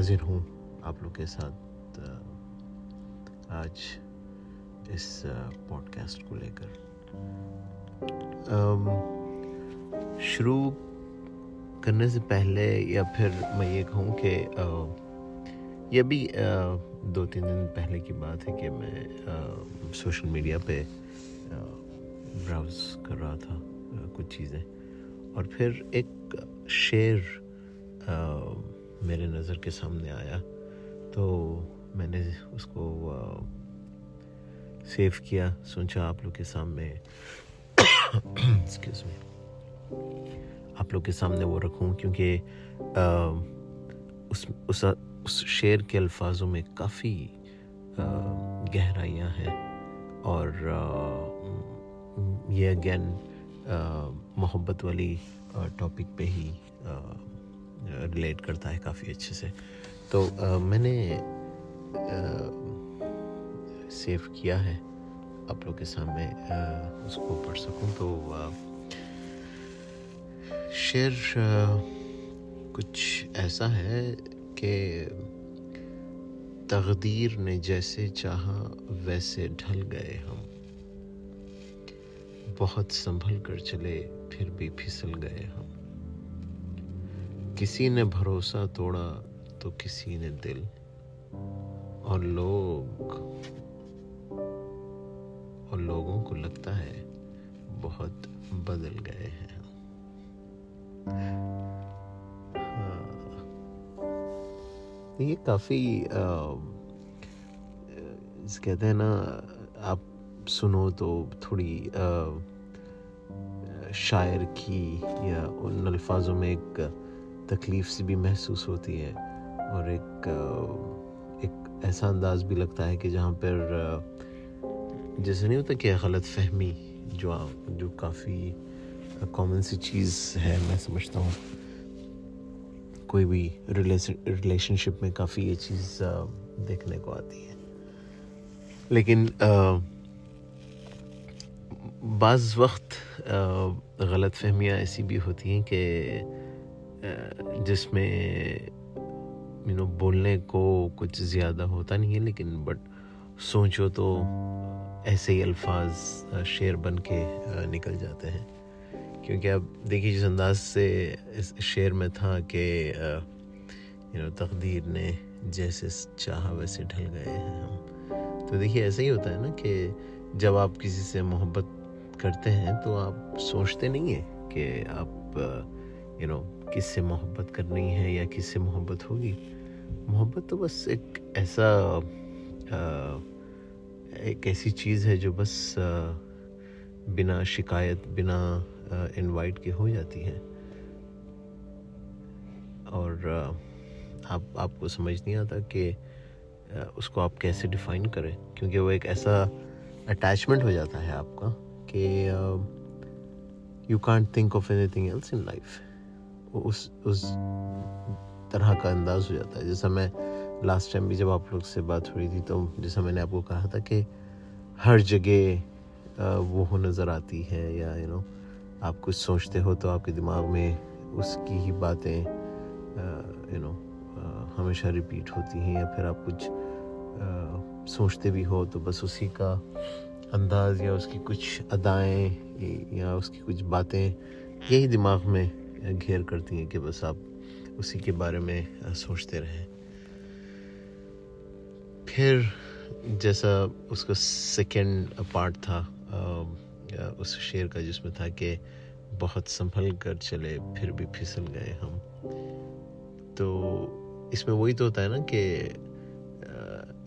हाजिर हूँ आप लोग के साथ आज इस पॉडकास्ट को लेकर। शुरू करने से पहले या फिर मैं ये कहूँ कि यह भी दो तीन दिन पहले की बात है कि मैं सोशल मीडिया पे ब्राउज़ कर रहा था कुछ चीज़ें। और फिर एक शेर मेरे नज़र के सामने आया तो मैंने उसको सेव किया सोचा आप लोग के सामने मी आप लोग के सामने वो रखूँ क्योंकि उस उस उस शेर के अल्फाजों में काफ़ी गहराइयाँ हैं और आ, ये अगेन मोहब्बत वाली टॉपिक पे ही रिलेट करता है काफ़ी अच्छे से। तो आ, मैंने आ, सेव किया है आप लोग के सामने आ, उसको पढ़ सकूँ तो आ, शेर कुछ ऐसा है कि तकदीर ने जैसे चाहा वैसे ढल गए हम। बहुत संभल कर चले फिर भी फिसल गए हम। किसी ने भरोसा तोड़ा तो किसी ने दिल और लोग और लोगों को लगता है बहुत बदल गए हैं हाँ। ये काफ़ी कहते हैं ना आप सुनो तो थोड़ी आ, शायर की या उन अल्फाजों में एक तकलीफ़ सी भी महसूस होती है और एक एक ऐसा अंदाज भी लगता है कि जहाँ पर जैसे नहीं होता कि गलत फहमी जो जो काफ़ी कॉमन सी चीज़ है, मैं समझता हूँ। कोई भी रिलेशनशिप में काफ़ी ये चीज़ देखने को आती है। लेकिन बाज़ वक्त गलत फहमियाँ ऐसी भी होती हैं कि जिसमें यू नो बोलने को कुछ ज़्यादा होता नहीं है, लेकिन बट सोचो तो ऐसे ही अल्फाज शेर बन के निकल जाते हैं। क्योंकि अब देखिए, जिस अंदाज से इस शेर में था कि यू नो तकदीर ने जैसे चाहा वैसे ढल गए हैं हम। तो देखिए, ऐसा ही होता है ना कि जब आप किसी से मोहब्बत करते हैं तो आप सोचते नहीं हैं कि आप यू नो किससे मोहब्बत करनी है या किससे मोहब्बत होगी? मोहब्बत तो बस एक ऐसा एक ऐसी चीज़ है जो बस बिना शिकायत, बिना इनवाइट के हो जाती है। और आप, आपको समझ नहीं आता कि उसको आप कैसे डिफ़ाइन करें? क्योंकि वो एक ऐसा अटैचमेंट हो जाता है आपका कि you can't think of anything else in life उस उस तरह का अंदाज हो जाता है। जैसा मैं लास्ट टाइम भी जब आप लोग से बात हो रही थी तो जैसा मैंने आपको कहा था कि हर जगह वो हो नज़र आती है या यू नो आप कुछ सोचते हो तो आपके दिमाग में उसकी ही बातें यू नो हमेशा रिपीट होती हैं या फिर आप कुछ आ, सोचते भी हो तो बस उसी का अंदाज या उसकी कुछ अदाएँ या उसकी कुछ बातें यही दिमाग में घेर करती हैं कि बस आप उसी के बारे में सोचते रहें। फिर जैसा उसका सेकेंड पार्ट था उस शेर का जिसमें था कि बहुत संभल कर चले, फिर भी फिसल गए हम। तो इसमें वही तो होता है ना कि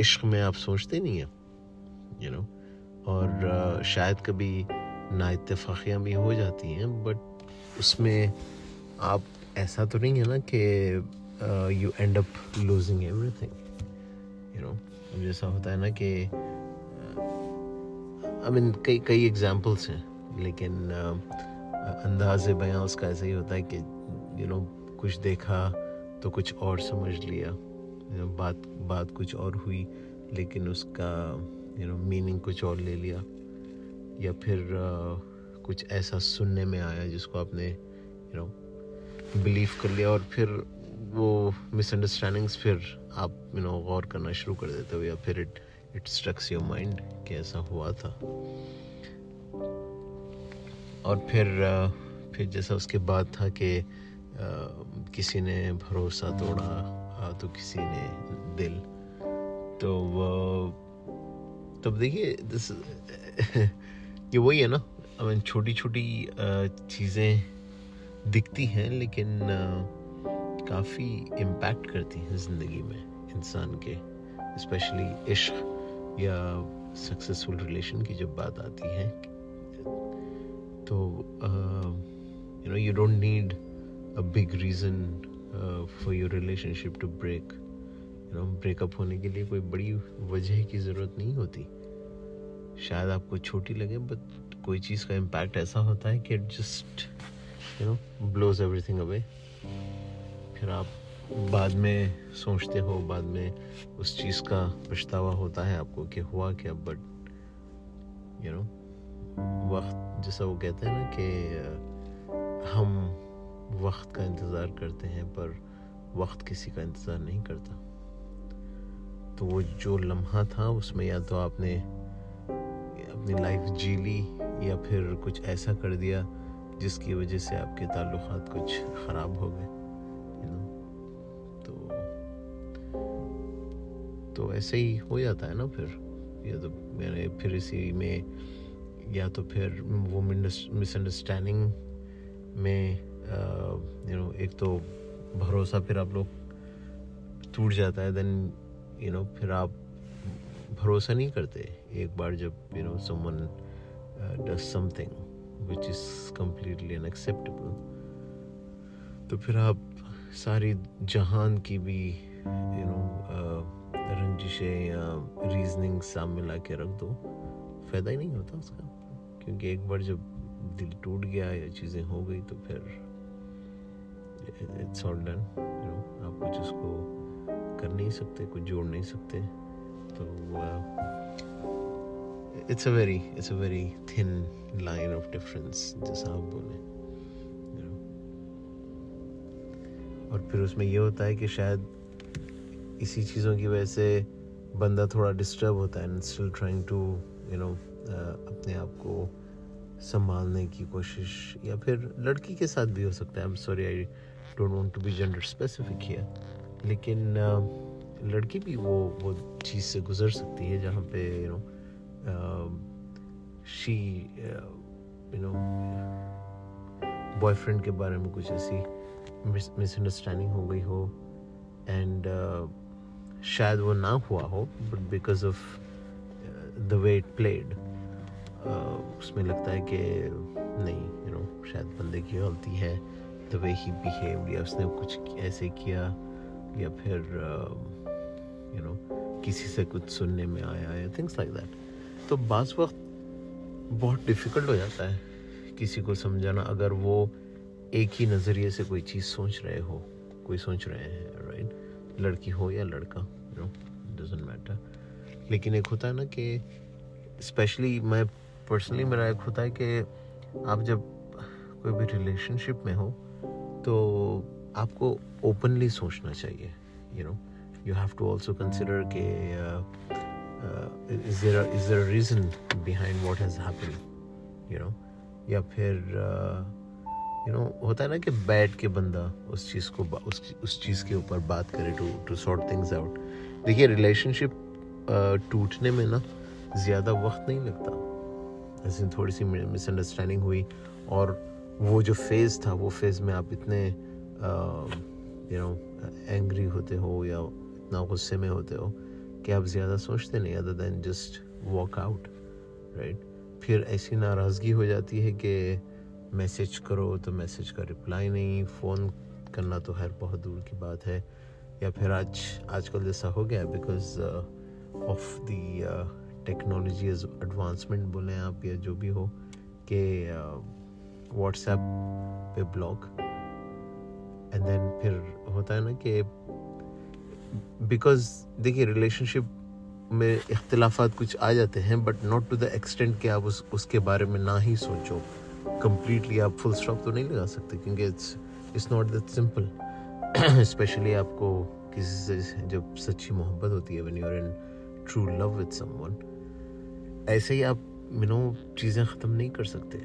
इश्क में आप सोचते नहीं हैं यू नो और शायद कभी ना इतफाक़ियाँ भी हो जाती हैं बट उसमें आप ऐसा तो नहीं है ना कि you end up losing everything you know जैसा होता है ना कि आई मीन कई कई एग्जांपल्स हैं लेकिन uh, अंदाज बयां उसका ऐसा ही होता है कि यू you नो know, कुछ देखा तो कुछ और समझ लिया you know, बात बात कुछ और हुई लेकिन उसका यू नो मीनिंग कुछ और ले लिया या फिर uh, कुछ ऐसा सुनने में आया जिसको आपने यू you नो बिलीव कर लिया और फिर वो मिसअंडरस्टैंडिंग्स फिर आप यू नो गौर करना शुरू कर देते हो या फिर it it strikes your mind कि ऐसा हुआ था। और फिर फिर जैसा उसके बाद था कि किसी ने भरोसा तोड़ा तो किसी ने दिल। तो वो तब देखिए दिस ये वही है ना छोटी छोटी चीज़ें दिखती हैं, लेकिन काफ़ी इम्पैक्ट करती हैं ज़िंदगी में इंसान के स्पेशली इश्क या सक्सेसफुल रिलेशन की जब बात आती है। तो you know you don't need a big reason for your relationship to break you know breakup होने के लिए कोई बड़ी वजह की ज़रूरत नहीं होती। शायद आपको छोटी लगे बट कोई चीज़ का इम्पैक्ट ऐसा होता है कि just you know blows everything away फिर आप बाद में सोचते हो, बाद में उस चीज़ का पछतावा होता है आपको कि हुआ क्या बट यू नो वक्त, जैसा वो कहते हैं ना कि हम वक्त का इंतज़ार करते हैं, पर वक्त किसी का इंतज़ार नहीं करता। तो वो जो लम्हा था, उसमें या तो आपने अपनी लाइफ जी ली, या फिर कुछ ऐसा कर दिया जिसकी वजह से आपके ताल्लुक कुछ ख़राब हो गए तो तो ऐसे ही हो जाता है ना फिर? या तो मैंने फिर इसी में, या तो फिर वो मिसअंडरस्टैंडिंग में यू नो एक तो भरोसा फिर आप लोग टूट जाता है देन यू नो फिर आप भरोसा नहीं करते एक बार जब you know someone does something which is completely unacceptable तो फिर आप सारी जहान की भी यू नो uh, रंजिशें या रीजनिंग सामने ला के रख दो। फ़ायदा ही नहीं होता उसका क्योंकि एक बार जब दिल टूट गया या चीज़ें हो गई तो फिर it's all done you know आप कुछ उसको कर नहीं सकते कुछ जोड़ नहीं सकते। तो it's a very it's a very thin line of difference जैसा आप बोले और फिर उसमें ये होता है कि शायद इसी चीज़ों की वजह से बंदा थोड़ा डिस्टर्ब होता है and still trying to you know अपने आप को संभालने की कोशिश या फिर लड़की के साथ भी हो सकता है। I am sorry I don't want to be gender specific here लेकिन uh, लड़की भी वो वो चीज़ से गुजर सकती है जहाँ पे you know she you know boyfriend के बारे में कुछ ऐसी मिसअंडरस्टैंडिंग हो गई हो एंड uh, शायद वो ना हुआ हो but because of the way it played उसमें लगता है कि नहीं यू नो शायद बंदे की गलती है द वे ही बिहेव या उसने कुछ ऐसे किया या फिर uh, यू नो किसी से कुछ सुनने में आया या थिंग्स लाइक दैट तो बाज़ वक्त बहुत डिफ़िकल्ट हो जाता है किसी को समझाना अगर वो एक ही नज़रिए से कोई चीज़ सोच रहे हो, कोई सोच रहे हैं राइट लड़की हो या लड़का नो डजेंट मैटर लेकिन एक होता है ना कि स्पेशली मैं पर्सनली मेरा एक होता है कि आप जब कोई भी रिलेशनशिप में हो तो आपको ओपनली सोचना चाहिए you know you have to also consider के uh, uh, is there a, is there a reason behind what has happened you know? या फिर यू uh, नो होता है ना कि बैठ के बंदा उस चीज़ को उस उस चीज़ के ऊपर बात करे to to sort things out देखिए रिलेशनशिप टूटने में ना ज़्यादा वक्त नहीं लगता। ऐसे थोड़ी सी मिसअंडरस्टैंडिंग हुई और वो जो फ़ेज़ था वो फ़ेज़ में आप इतने यू नो एंग्री होते हो या इतना गुस्से में होते हो कि आप ज़्यादा सोचते नहीं other than just walk out right फिर ऐसी नाराज़गी हो जाती है कि मैसेज करो तो मैसेज का रिप्लाई नहीं फ़ोन करना तो खैर बहुत दूर की बात है। या फिर आज आजकल जैसा हो गया because of the technology advancement बोलें आप या जो भी हो कि व्हाट्सएप uh, पे ब्लॉग एंड देन फिर होता है ना कि बिकॉज़ देखिए रिलेशनशिप में इख्तलाफात कुछ आ जाते हैं but not to the extent कि आप उस, उसके बारे में ना ही सोचो। कम्प्लीटली आप फुल स्टॉप तो नहीं लगा सकते, क्योंकि it's it's not that simple specially आपको किसी से, जब सच्ची मोहब्बत होती है when you in true love with someone ऐसे ही आप यू नो चीज़ें ख़त्म नहीं कर सकते।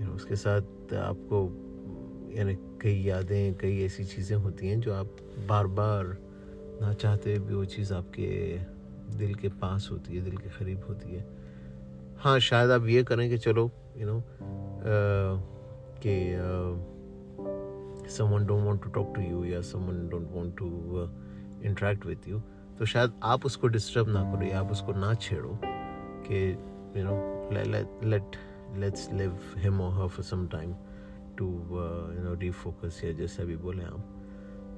यू नो उसके साथ आपको, यानी कई यादें, कई ऐसी चीज़ें होती हैं जो आप बार बार ना चाहते हुए भी वो चीज़ आपके दिल के पास होती है, दिल के करीब होती है। हाँ शायद आप ये करें कि चलो यू नो कि someone don't want to talk to you या someone don't want to interact with you तो शायद आप उसको डिस्टर्ब ना करो या आप उसको ना छेड़ो कि you know let let's leave him और her for some time to you know refocus या जैसा भी बोले आप।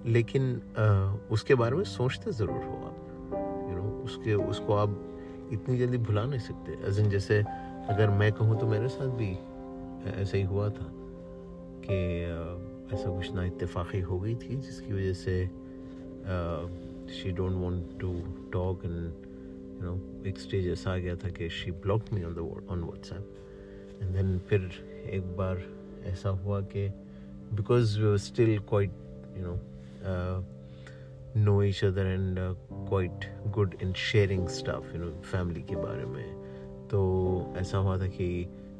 लेकिन uh, उसके बारे में सोचते ज़रूर हो आप। यू नो उसके उसको आप इतनी जल्दी भुला नहीं सकते। एज जैसे अगर मैं कहूँ तो मेरे साथ भी ऐसा ही हुआ था कि ऐसा कुछ ना इत्तेफाक़ी हो गई थी जिसकी वजह से she don't want to talk and you know एक स्टेज ऐसा आ गया था कि she block me on on WhatsApp and then फिर एक बार ऐसा हुआ कि because we still quite you know know each other and uh, quite good in sharing stuff you know family के बारे में. तो ऐसा हुआ था कि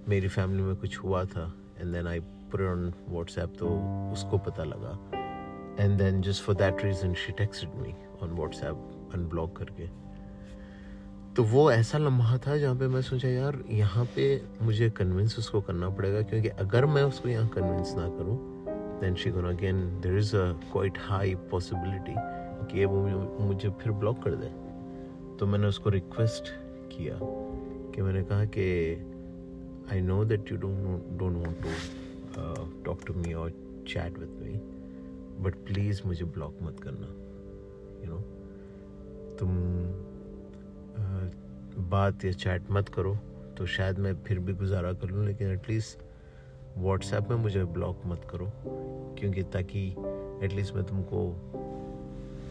मेरी फैमिली में कुछ हुआ था and then I put on WhatsApp तो उसको पता लगा. And then just for that reason she texted me on WhatsApp unblock करके. तो वो ऐसा लम्हा था जहाँ पे मैं सोचा यार यहाँ पे मुझे कन्विंस उसको करना पड़ेगा क्योंकि अगर मैं उसको यहाँ कन्विंस ना करूँ then she gonna again there is a quite high possibility कि वो मुझे फिर ब्लॉक कर दे तो मैंने उसको रिक्वेस्ट किया कि मैंने कहा कि I know that you don't don't want to talk to me और chat with me but please मुझे ब्लॉक मत करना यू you नो know? तुम uh, बात या चैट मत करो तो शायद मैं फिर भी गुजारा कर लूँ लेकिन एटलीस्ट व्हाट्सएप में मुझे ब्लॉक मत करो क्योंकि ताकि एटलीस्ट मैं तुमको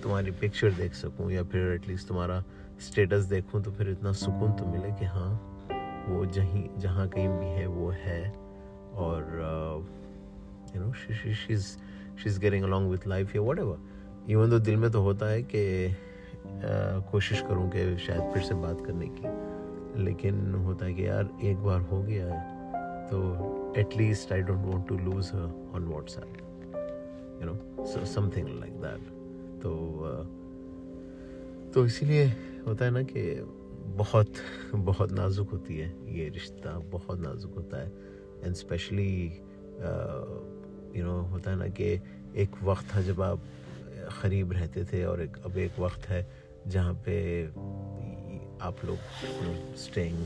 तुम्हारी पिक्चर देख सकूँ या फिर एटलीस्ट तुम्हारा स्टेटस देखूँ तो फिर इतना सुकून तो मिले कि हाँ वो जहीं जहाँ कहीं भी है वो है। और you know she is getting along with life या वट एवर इवन तो दिल में तो होता है कि uh, कोशिश करूँ कि शायद फिर से बात करने की लेकिन होता है कि यार एक बार हो गया है। तो at least I don't want to lose her on WhatsApp you know something like that तो तो इसीलिए होता है ना कि बहुत बहुत नाजुक होती है ये रिश्ता, बहुत नाजुक होता है। एंड स्पेशली यू नो होता है ना कि एक वक्त था जब आप करीब रहते थे और एक, अब एक वक्त है जहाँ पे आप लोग स्टेइंग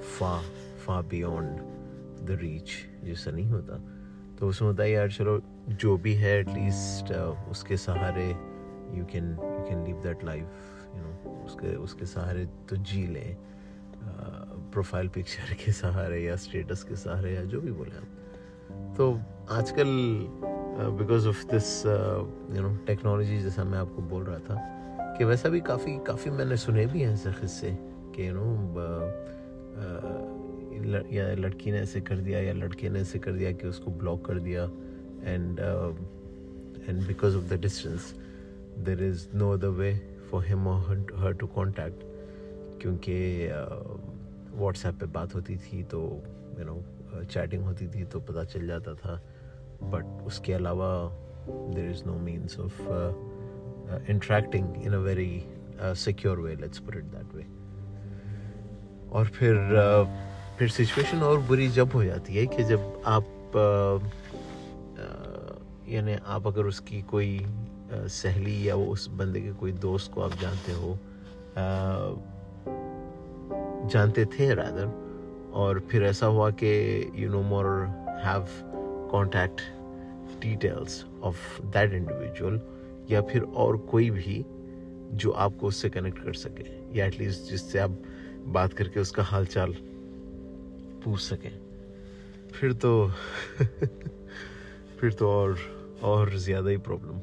फा फा बियॉन्ड द रीच जैसा नहीं होता। तो उसमें होता है यार चलो जो भी है एटलीस्ट uh, उसके सहारे you can you can live that life you know उसके उसके सहारे तो जी लें। प्रोफ़ाइल पिक्चर के सहारे या स्टेटस के सहारे या जो भी बोले आप। तो आजकल because of this you know technology जैसा मैं आपको बोल रहा था कि वैसा भी काफ़ी काफ़ी मैंने सुने भी हैं ऐसे किस्से कि यू नो या लड़की ने ऐसे कर दिया या लड़के ने ऐसे कर दिया कि उसको ब्लॉक कर दिया and and because of the distance there is no other way for him her to contact क्योंकि व्हाट्सएप पे बात होती थी तो यू नो चैटिंग होती थी तो पता चल जाता था बट उसके अलावा there is no means of interacting in a very secure way let's put it that way और फिर uh, फिर सिचुएशन और बुरी जब हो जाती है कि जब आप यानी आप अगर उसकी कोई सहेली या वो उस बंदे के कोई दोस्त को आप जानते हो आ, जानते थे रादर और फिर ऐसा हुआ कि you know more have contact details of that individual या फिर और कोई भी जो आपको उससे कनेक्ट कर सके या एटलीस्ट जिससे आप बात करके उसका हालचाल पूछ सकें। फिर तो फिर तो और और ज़्यादा ही प्रॉब्लम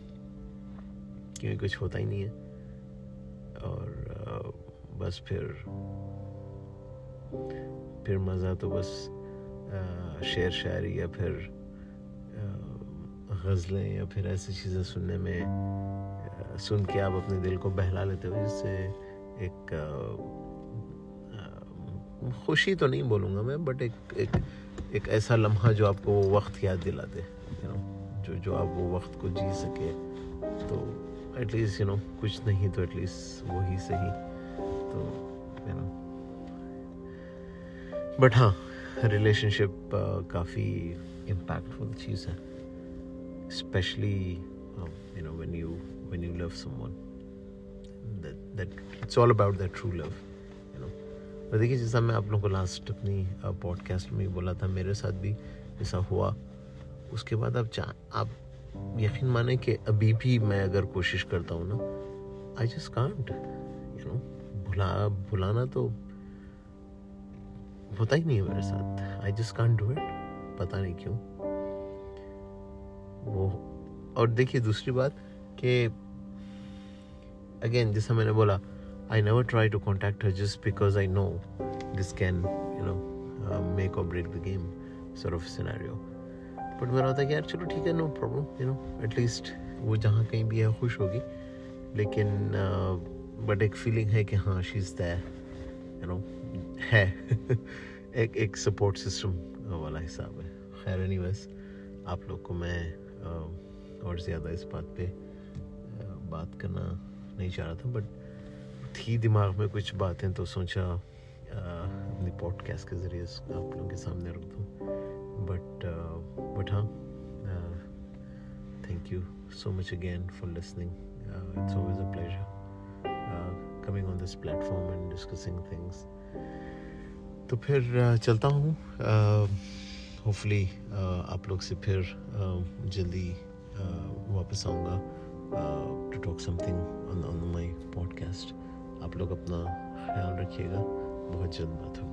क्योंकि कुछ होता ही नहीं है। और बस फिर फिर मज़ा तो बस शेर शायरी या फिर गज़लें या फिर ऐसी चीज़ें सुनने में सुन के आप अपने दिल को बहला लेते हो, जिससे एक खुशी तो नहीं बोलूँगा मैं बट एक एक एक ऐसा लम्हा जो आपको वो वक्त याद दिलाते यू नो जो जो आप वो वक्त को जी सके। तो एटलीस्ट यू नो कुछ नहीं तो एटलीस्ट वो ही सही। तो यू नो बट हाँ रिलेशनशिप काफ़ी इम्पैक्टफुल चीज़ है। Specially you know when you when you love someone that that it's all about that true love और देखिए, जैसा मैं आप लोगों को लास्ट अपनी पॉडकास्ट में बोला था, मेरे साथ भी ऐसा हुआ। उसके बाद आप चा आप यकीन माने कि अभी भी मैं अगर कोशिश करता हूँ ना I just can't you know भुला, भुलाना तो होता ही नहीं है मेरे साथ। I just can't do it पता नहीं क्यों। वो, और देखिए, दूसरी बात कि अगेन जैसा मैंने बोला I never try to contact her just because I know this can, you know, uh, make or break the game sort of scenario. But मेरा होता है कि यार चलो ठीक है no problem you know at least वो जहाँ कहीं भी है खुश होगी। लेकिन बट uh, एक फीलिंग है कि हाँ she is there you know है। एक एक सपोर्ट सिस्टम वाला हिसाब है। खैर एनी आप लोग को मैं uh, और ज़्यादा इस बात पे uh, बात करना नहीं चाह रहा था बट थी दिमाग में कुछ बातें तो सोचा अपनी पॉडकास्ट के ज़रिए आप लोगों के सामने रख दूँ। बट बट हाँ thank you so much again for listening it's always a pleasure coming on this platform and discussing things तो फिर चलता हूँ। होपफुली आप लोग से फिर जल्दी वापस आऊँगा to talk something on my podcast आप लोग अपना ख्याल रखिएगा। बहुत जल्द बात यू